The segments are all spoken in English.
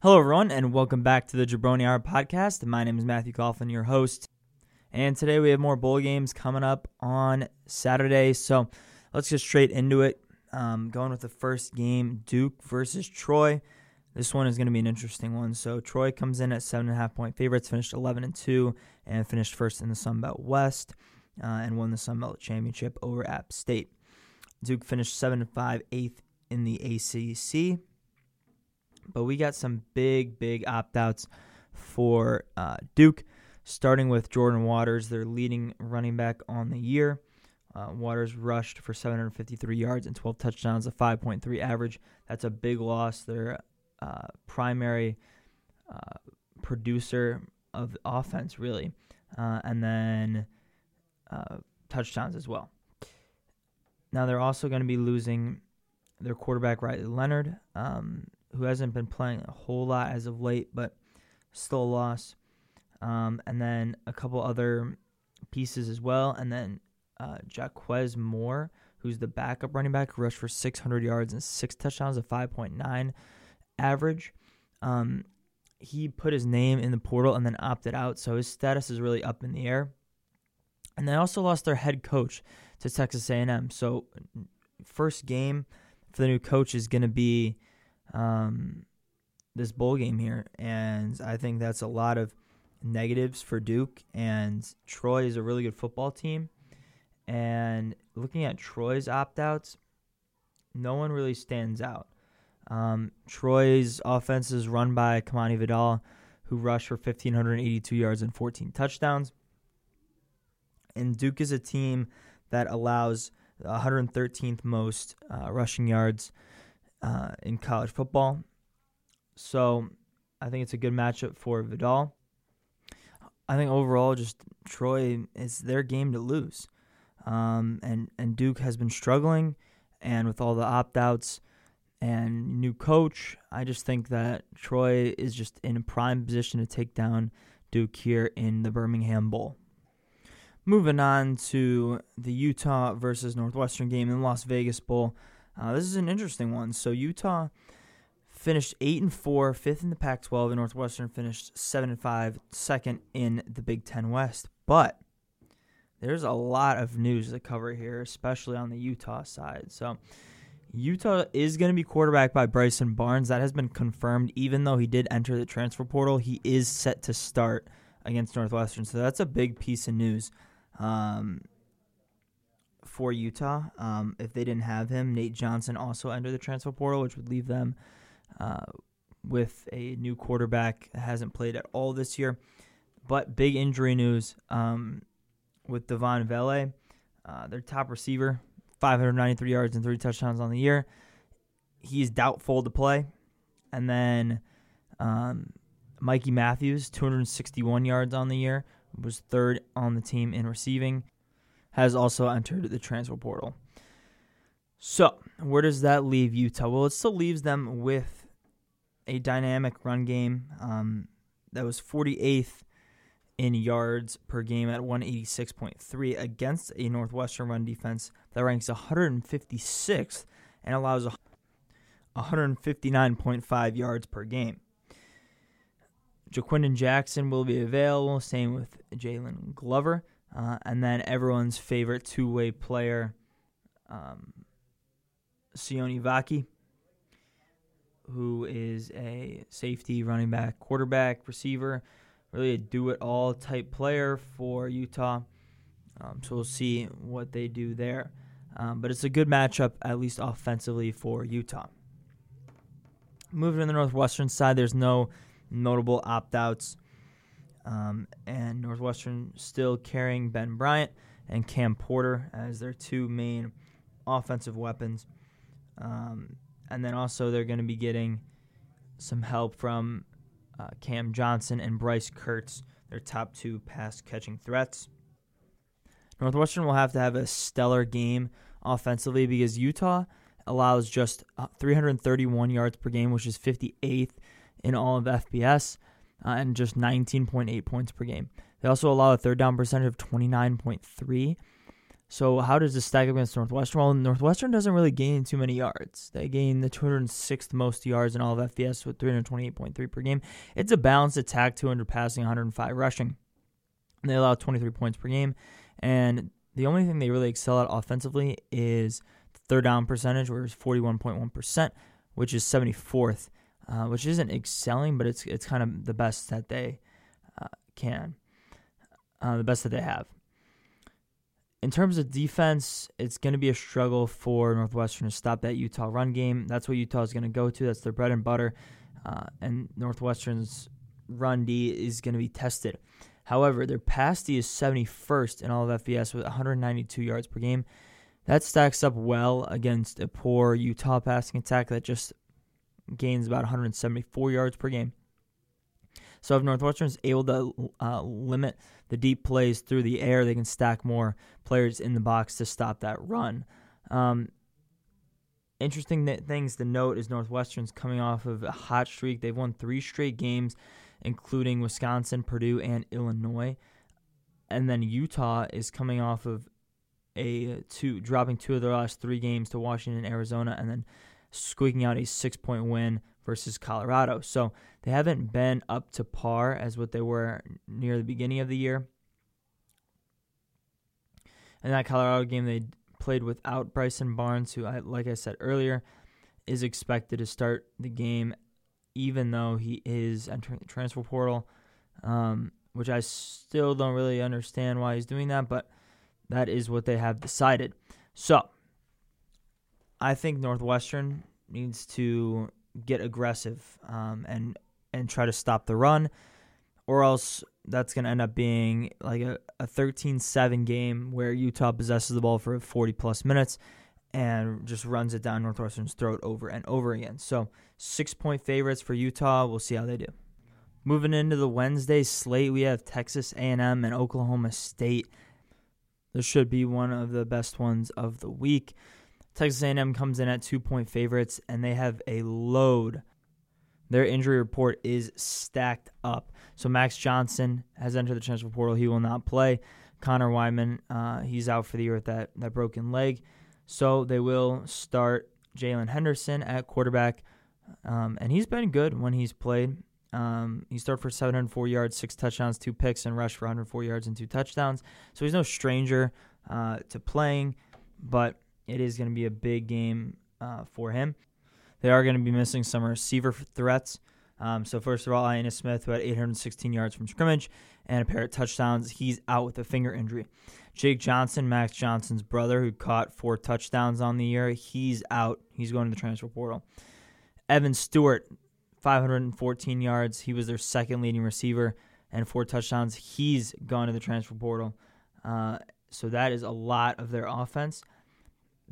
Hello, everyone, and welcome back to the Jabroni Hour podcast. My name is Matthew Coughlin, your host. And today we have more bowl games coming up on Saturday. So let's get straight into it. Um, going with the first game Duke versus Troy. This one is going to be an interesting one. So Troy comes in at seven and a half point favorites, finished 11 and two, and finished first in the Sun Belt West, uh, and won the Sun Belt championship over App State. Duke finished seven and five, eighth in the ACC but we got some big, big opt outs for uh, Duke, starting with Jordan Waters, their leading running back on the year. Uh, Waters rushed for 753 yards and 12 touchdowns, a 5.3 average. That's a big loss. Their uh, primary uh, producer of offense, really. Uh, and then uh, touchdowns as well. Now, they're also going to be losing their quarterback, Riley Leonard. Um, who hasn't been playing a whole lot as of late, but still a loss. Um, and then a couple other pieces as well. And then uh, Jaquez Moore, who's the backup running back, who rushed for 600 yards and six touchdowns, a 5.9 average. Um, he put his name in the portal and then opted out, so his status is really up in the air. And they also lost their head coach to Texas A&M. So first game for the new coach is going to be um, this bowl game here, and I think that's a lot of negatives for Duke. And Troy is a really good football team. And looking at Troy's opt outs, no one really stands out. Um, Troy's offense is run by Kamani Vidal, who rushed for 1,582 yards and 14 touchdowns. And Duke is a team that allows 113th most uh, rushing yards uh, in college football. So I think it's a good matchup for Vidal. I think overall, just Troy is their game to lose, um, and and Duke has been struggling, and with all the opt outs and new coach, I just think that Troy is just in a prime position to take down Duke here in the Birmingham Bowl. Moving on to the Utah versus Northwestern game in the Las Vegas Bowl. Uh, this is an interesting one. So Utah finished eight and four, fifth in the Pac-12, and Northwestern finished seven and five, second in the Big Ten West. But there's a lot of news to cover here, especially on the Utah side. So Utah is going to be quarterbacked by Bryson Barnes. That has been confirmed. Even though he did enter the transfer portal, he is set to start against Northwestern. So that's a big piece of news. Um, for Utah. Um, if they didn't have him, Nate Johnson also entered the transfer portal, which would leave them uh, with a new quarterback that hasn't played at all this year. But big injury news um, with Devaughn Vele, uh, their top receiver, 593 yards and three touchdowns on the year. He's doubtful to play. And then um, Mikey Matthews, 261 yards on the year, was third on the team in receiving has also entered the transfer portal. So, where does that leave Utah? Well, it still leaves them with a dynamic run game um, that was 48th in yards per game at 186.3 against a Northwestern run defense that ranks 156th and allows 159.5 yards per game. Ja'Quinden Jackson will be available, same with Jaylon Glover. Uh, and then everyone's favorite two way player, um, Sione Vaki, who is a safety, running back, quarterback, receiver, really a do it all type player for Utah. Um, so we'll see what they do there. Um, but it's a good matchup, at least offensively, for Utah. Moving to the Northwestern side, there's no notable opt outs. Um, and Northwestern still carrying Ben Bryant and Cam Porter as their two main offensive weapons. Um, and then also they're going to be getting some help from uh, Cam Johnson and Bryce Kurtz, their top two pass catching threats. Northwestern will have to have a stellar game offensively because Utah allows just uh, 331 yards per game, which is 58th in all of FBS uh, and just 19.8 points per game. They also allow a third down percentage of 29.3, So how does this stack against Northwestern? Well, Northwestern doesn't really gain too many yards. They gain the 206th most yards in all of FBS with 328.3 per game. It's a balanced attack, 200 passing, 105 rushing. They allow 23 points per game, and the only thing they really excel at offensively is third down percentage, where it's 41.1%, which is 74th, uh, which isn't excelling, but it's it's kind of the best that they uh, can, uh, the best that they have in terms of defense, it's going to be a struggle for Northwestern to stop that Utah run game. That's what Utah is going to go to. That's their bread and butter. Uh, and Northwestern's run D is going to be tested. However, their pass D is 71st in all of FBS with 192 yards per game. That stacks up well against a poor Utah passing attack that just gains about 174 yards per game. So if Northwestern is able to uh, limit the deep plays through the air, they can stack more players in the box to stop that run. Um, interesting th- things to note is Northwestern's coming off of a hot streak. They've won three straight games, including Wisconsin, Purdue, and Illinois. And then Utah is coming off of a two, dropping two of their last three games to Washington, Arizona, and then squeaking out a six point win versus Colorado. So they haven't been up to par as what they were near the beginning of the year. In that Colorado game, they played without Bryson Barnes, who, I, like I said earlier, is expected to start the game, even though he is entering the transfer portal, um, which I still don't really understand why he's doing that, but that is what they have decided. So, I think Northwestern needs to get aggressive um, and and try to stop the run, or else that's going to end up being like a, a 13-7 game where Utah possesses the ball for 40 plus minutes and just runs it down Northwestern's throat over and over again. So six point favorites for Utah. We'll see how they do. Moving into the Wednesday slate, we have Texas A&M and Oklahoma State. This should be one of the best ones of the week. Texas A&M comes in at two point favorites, and they have a load. Their injury report is stacked up. So Max Johnson has entered the transfer portal. He will not play. Conner Weigman, uh, he's out for the year with that, that broken leg. So they will start Jaylen Henderson at quarterback. Um, and he's been good when he's played. Um, he started for 704 yards, six touchdowns, two picks, and rushed for 104 yards and two touchdowns. So he's no stranger uh, to playing, but it is going to be a big game uh, for him. They are going to be missing some receiver threats. Um, so first of all, Ainias Smith, who had 816 yards from scrimmage and a pair of touchdowns, he's out with a finger injury. Jake Johnson, Max Johnson's brother, who caught four touchdowns on the year, he's out. He's going to the transfer portal. Evan Stewart, 514 yards. He was their second leading receiver and four touchdowns. He's gone to the transfer portal. Uh, so that is a lot of their offense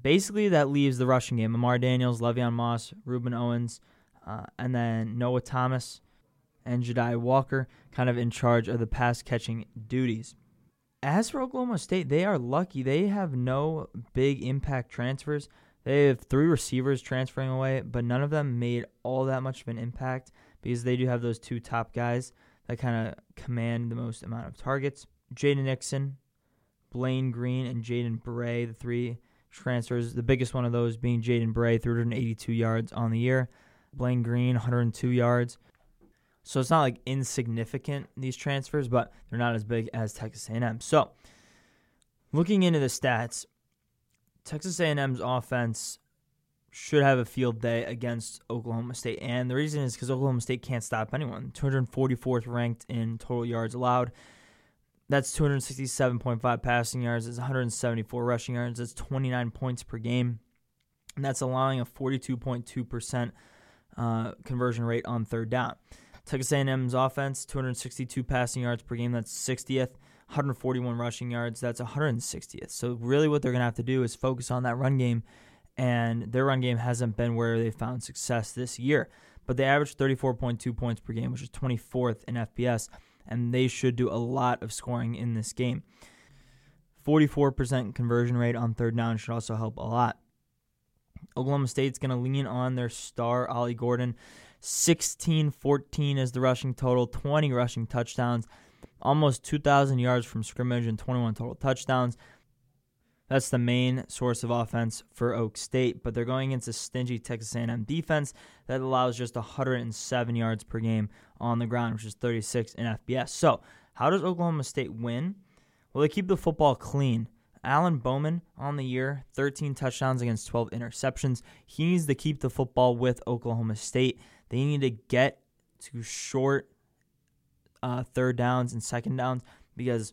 basically that leaves the rushing game. Amari Daniels, Le'Veon Moss, Rueben Owens, uh, and then Noah Thomas and Jahdae Walker kind of in charge of the pass catching duties. As for Oklahoma State, they are lucky. They have no big impact transfers. They have three receivers transferring away, but none of them made all that much of an impact because they do have those two top guys that kind of command the most amount of targets. Jaden Nixon, Blaine Green, and Jaden Bray, the three transfers. The biggest one of those being Jaden Bray, 382 yards on the year. Blaine Green, 102 yards. So it's not like insignificant these transfers, but they're not as big as Texas A&M. So looking into the stats, Texas A&M's offense should have a field day against Oklahoma State, and the reason is because Oklahoma State can't stop anyone. 244th ranked in total yards allowed. That's 267.5 passing yards. It's 174 rushing yards. That's 29 points per game. And that's allowing a 42.2% uh, conversion rate on third down. Texas A&M's offense, 262 passing yards per game. That's 60th. 141 rushing yards. That's 160th. So really, what they're going to have to do is focus on that run game, and their run game hasn't been where they found success this year. But they averaged 34.2 points per game, which is 24th in FBS and they should do a lot of scoring in this game. 44% conversion rate on third down should also help a lot. Oklahoma State's going to lean on their star, Ollie Gordon. 16 14 is the rushing total, 20 rushing touchdowns, almost 2,000 yards from scrimmage, and 21 total touchdowns. That's the main source of offense for Oak State, but they're going a stingy Texas A&M defense that allows just 107 yards per game on the ground, which is 36 in FBS. So, how does Oklahoma State win? Well, they keep the football clean. Alan Bowman on the year, 13 touchdowns against 12 interceptions. He needs to keep the football with Oklahoma State. They need to get to short uh, third downs and second downs because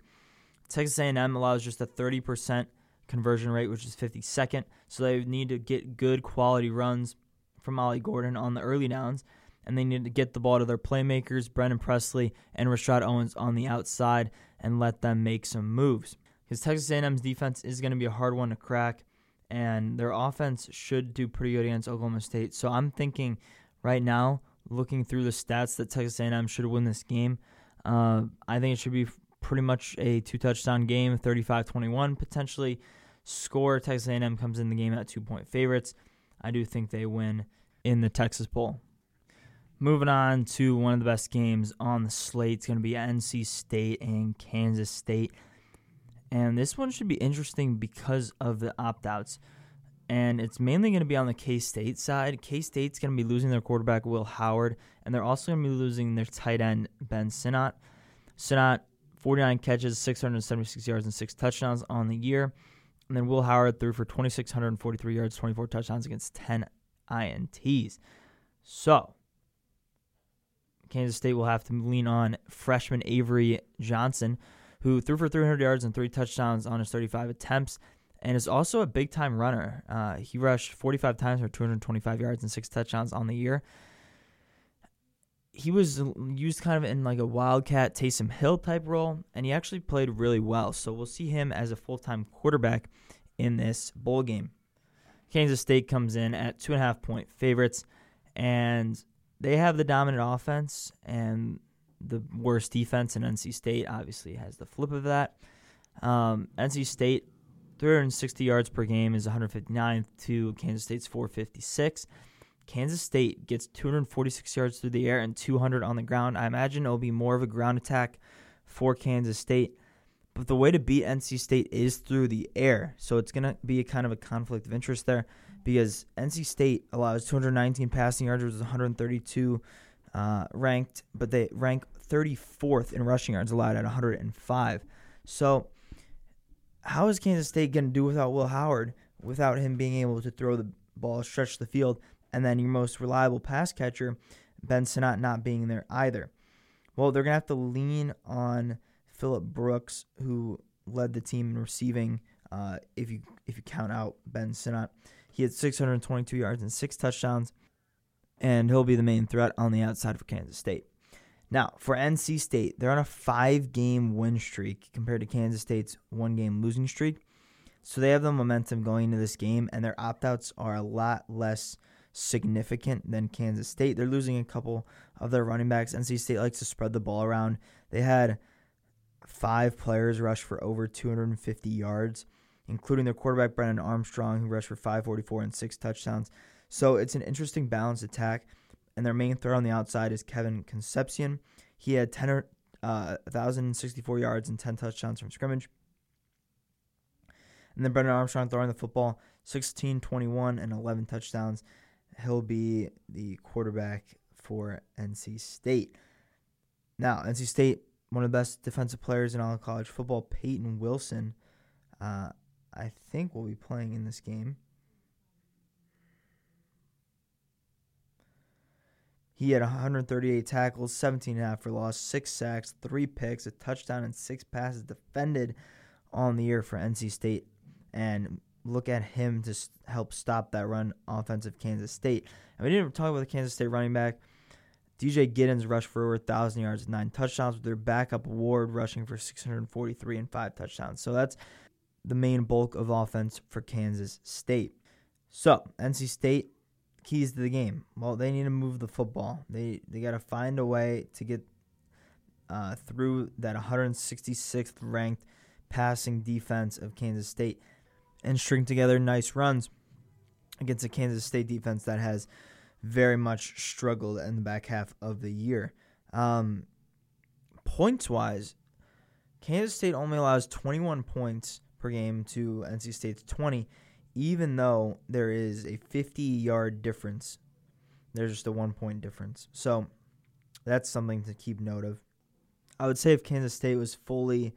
Texas A&M allows just a 30% conversion rate, which is 52nd. So they need to get good quality runs from Ollie Gordon on the early downs, and they need to get the ball to their playmakers, Brennan Presley and Rashad Owens on the outside, and let them make some moves. Because Texas A&M's defense is going to be a hard one to crack, and their offense should do pretty good against Oklahoma State. So I'm thinking right now, looking through the stats, that Texas A&M should win this game. Uh, I think it should be pretty much a two touchdown game, 35-21 potentially. Score Texas A&M comes in the game at two point favorites. I do think they win in the Texas Bowl. Moving on to one of the best games on the slate, it's going to be NC State and Kansas State. And this one should be interesting because of the opt outs. And it's mainly going to be on the K State side. K State's going to be losing their quarterback, Will Howard, and they're also going to be losing their tight end, Ben Sinnott. Sinnott 49 catches, 676 yards, and six touchdowns on the year. And then Will Howard threw for 2,643 yards, 24 touchdowns against 10 INTs. So, Kansas State will have to lean on freshman Avery Johnson, who threw for 300 yards and three touchdowns on his 35 attempts, and is also a big time runner. Uh, he rushed 45 times for 225 yards and six touchdowns on the year he was used kind of in like a wildcat Taysom Hill type role, and he actually played really well. So we'll see him as a full time quarterback in this bowl game. Kansas State comes in at two and a half point favorites, and they have the dominant offense and the worst defense. And NC State obviously has the flip of that. Um, NC State, 360 yards per game is 159 to Kansas State's 456. Kansas State gets 246 yards through the air and 200 on the ground. I imagine it'll be more of a ground attack for Kansas State. But the way to beat NC State is through the air. So it's going to be a kind of a conflict of interest there because NC State allows 219 passing yards, which is 132 uh, ranked, but they rank 34th in rushing yards allowed at 105. So how is Kansas State going to do without Will Howard, without him being able to throw the ball, stretch the field? and then your most reliable pass catcher, Ben Sinnott, not being there either. Well, they're going to have to lean on Phillip Brooks, who led the team in receiving. Uh, if you if you count out Ben Sinnott, he had 622 yards and six touchdowns, and he'll be the main threat on the outside for Kansas State. Now, for NC State, they're on a five-game win streak compared to Kansas State's one-game losing streak. So they have the momentum going into this game, and their opt-outs are a lot less significant than Kansas State. They're losing a couple of their running backs. NC State likes to spread the ball around. They had five players rush for over 250 yards, including their quarterback Brennan Armstrong, who rushed for 544 and six touchdowns. So it's an interesting balanced attack. And their main threat on the outside is Kevin Concepcion. He had 10, uh, 1,064 yards and 10 touchdowns from scrimmage. And then Brennan Armstrong throwing the football, 16, 21, and 11 touchdowns he'll be the quarterback for NC State. Now, NC State, one of the best defensive players in all of college football, Peyton Wilson, uh, I think will be playing in this game. He had 138 tackles, 17 and a half for loss, six sacks, three picks, a touchdown, and six passes defended on the year for NC State. And look at him to help stop that run offensive Kansas State. And we didn't talk about the Kansas State running back. DJ Giddens rushed for over 1,000 yards and nine touchdowns, with their backup Ward rushing for 643 and five touchdowns. So that's the main bulk of offense for Kansas State. So, NC State, keys to the game. Well, they need to move the football. They they got to find a way to get uh, through that 166th ranked passing defense of Kansas State and string together nice runs against a Kansas State defense that has very much struggled in the back half of the year. Um, points wise, Kansas State only allows 21 points per game to NC State's 20, even though there is a 50 yard difference. There's just a one point difference. So that's something to keep note of. I would say if Kansas State was fully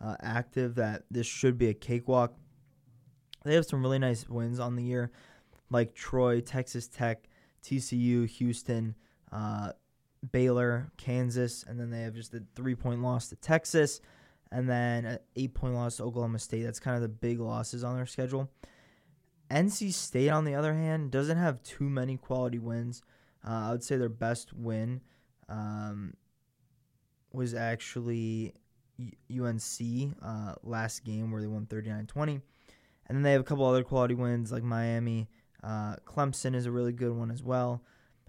uh, active, that this should be a cakewalk. They have some really nice wins on the year, like Troy, Texas Tech, TCU, Houston, uh, Baylor, Kansas, and then they have just a three point loss to Texas, and then an eight point loss to Oklahoma State. That's kind of the big losses on their schedule. NC State, on the other hand, doesn't have too many quality wins. Uh, I would say their best win um, was actually UNC uh, last game where they won 39 20. And then they have a couple other quality wins like Miami. Uh, Clemson is a really good one as well.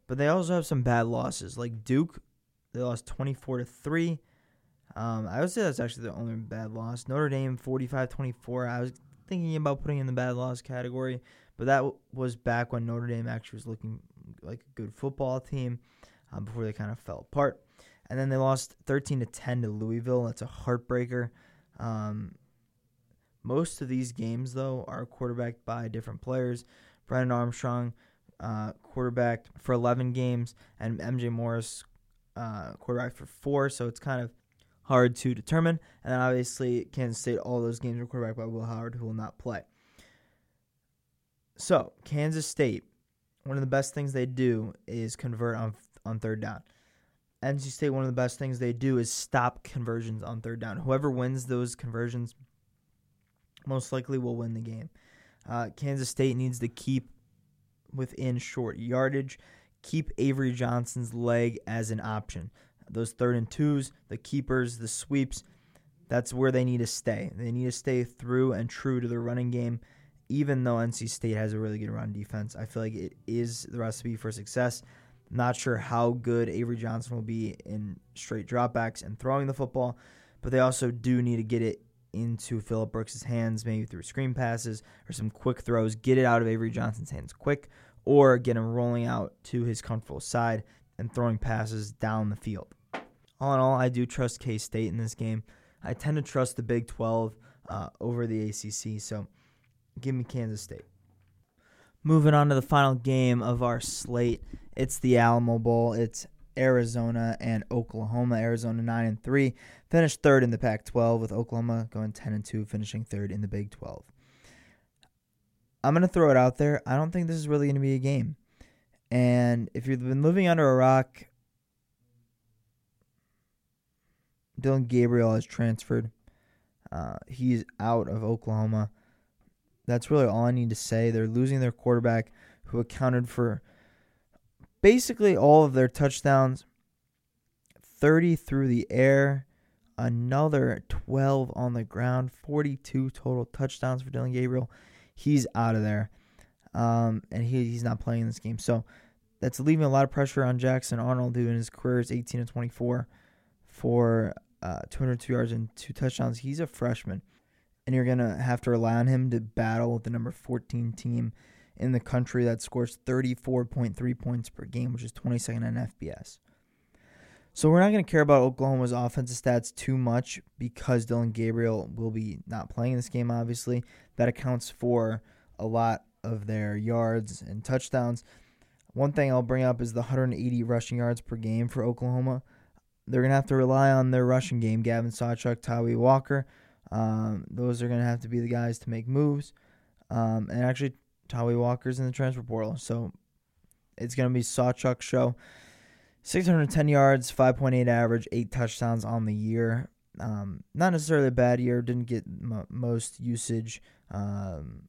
But they also have some bad losses like Duke. They lost 24 to 3. Um, I would say that's actually the only bad loss. Notre Dame 45 24. I was thinking about putting in the bad loss category, but that w- was back when Notre Dame actually was looking like a good football team um, before they kind of fell apart. And then they lost 13 to 10 to Louisville. That's a heartbreaker. Um, most of these games, though, are quarterbacked by different players. Brennan Armstrong, uh, quarterback for 11 games, and MJ Morris, uh, quarterback for four. So it's kind of hard to determine. And then obviously, Kansas State, all those games are quarterbacked by Will Howard, who will not play. So, Kansas State, one of the best things they do is convert on on third down. NC State, one of the best things they do is stop conversions on third down. Whoever wins those conversions most likely will win the game. Uh, Kansas State needs to keep within short yardage, keep Avery Johnson's leg as an option. Those third and twos, the keepers, the sweeps, that's where they need to stay. They need to stay through and true to their running game. Even though NC State has a really good run defense, I feel like it is the recipe for success. Not sure how good Avery Johnson will be in straight dropbacks and throwing the football, but they also do need to get it into Phillip Brooks' hands, maybe through screen passes or some quick throws. Get it out of Avery Johnson's hands quick, or get him rolling out to his comfortable side and throwing passes down the field. All in all, I do trust K State in this game. I tend to trust the Big 12 uh, over the ACC, so give me Kansas State. Moving on to the final game of our slate, it's the Alamo Bowl. It's Arizona and Oklahoma. Arizona 9 and 3, finished third in the Pac 12, with Oklahoma going 10 and 2, finishing third in the Big 12. I'm going to throw it out there. I don't think this is really going to be a game. And if you've been living under a rock, Dillon Gabriel has transferred. Uh, he's out of Oklahoma. That's really all I need to say. They're losing their quarterback who accounted for basically all of their touchdowns 30 through the air, another 12 on the ground, 42 total touchdowns for Dillon Gabriel. He's out of there. Um, and he, he's not playing this game. So that's leaving a lot of pressure on Jackson Arnold, who in his career is 18 and 24 for uh, 202 yards and two touchdowns. He's a freshman and you're going to have to rely on him to battle with the number 14 team in the country that scores 34.3 points per game, which is 22nd in FBS. So we're not going to care about Oklahoma's offensive stats too much because Dillon Gabriel will be not playing in this game, obviously. That accounts for a lot of their yards and touchdowns. One thing I'll bring up is the 180 rushing yards per game for Oklahoma. They're going to have to rely on their rushing game. Gavin Sawchuk, Tyree Walker, um, those are going to have to be the guys to make moves. Um, and actually, Tawee Walker's in the transfer portal. So it's going to be Sawchuk show. 610 yards, 5.8 average, 8 touchdowns on the year. Um, not necessarily a bad year. Didn't get m- most usage um,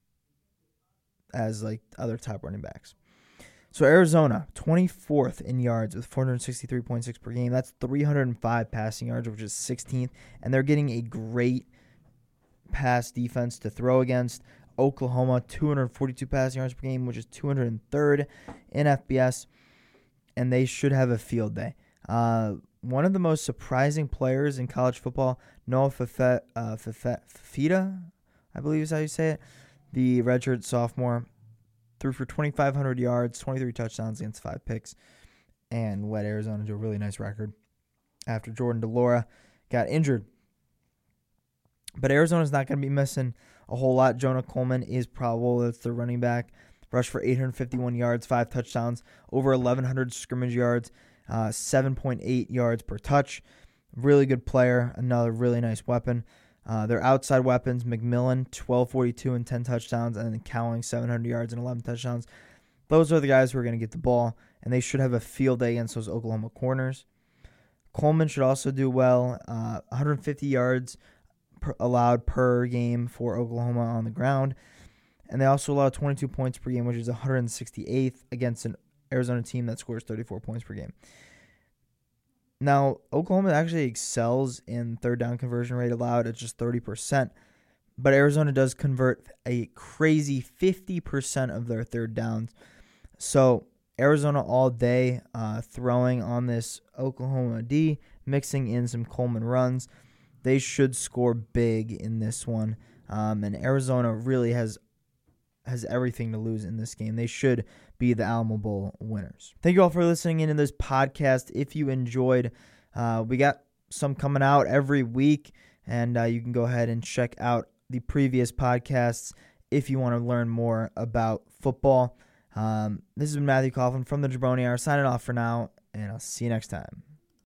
as like other top running backs. So Arizona, 24th in yards with 463.6 per game. That's 305 passing yards, which is 16th, and they're getting a great pass defense to throw against. Oklahoma, 242 passing yards per game, which is 203rd in FBS, and they should have a field day. Uh, one of the most surprising players in college football, Noah Fafita, uh, I believe is how you say it, the redshirt sophomore, threw for 2,500 yards, 23 touchdowns against five picks, and led Arizona to a really nice record after Jordan de Laura got injured But Arizona's not going to be missing a whole lot. Jonah Coleman is probable. That's the running back. Rushed for 851 yards, five touchdowns, over 1,100 scrimmage yards, uh, 7.8 yards per touch. Really good player. Another really nice weapon. Uh, their outside weapons: McMillan, 1242 and 10 touchdowns, and then Cowing, 700 yards and 11 touchdowns. Those are the guys who are going to get the ball, and they should have a field day against those Oklahoma corners. Coleman should also do well. Uh, 150 yards per, allowed per game for Oklahoma on the ground. And they also allow 22 points per game, which is 168th against an Arizona team that scores 34 points per game. Now, Oklahoma actually excels in third down conversion rate allowed at just 30%, but Arizona does convert a crazy 50% of their third downs. So, Arizona all day uh, throwing on this Oklahoma D, mixing in some Coleman runs. They should score big in this one. Um, and Arizona really has has everything to lose in this game. They should be the Alamo Bowl winners. Thank you all for listening into this podcast. If you enjoyed, uh, we got some coming out every week, and uh, you can go ahead and check out the previous podcasts if you want to learn more about football. Um, this has been Matthew Coughlin from the Jabroni Hour signing off for now, and I'll see you next time.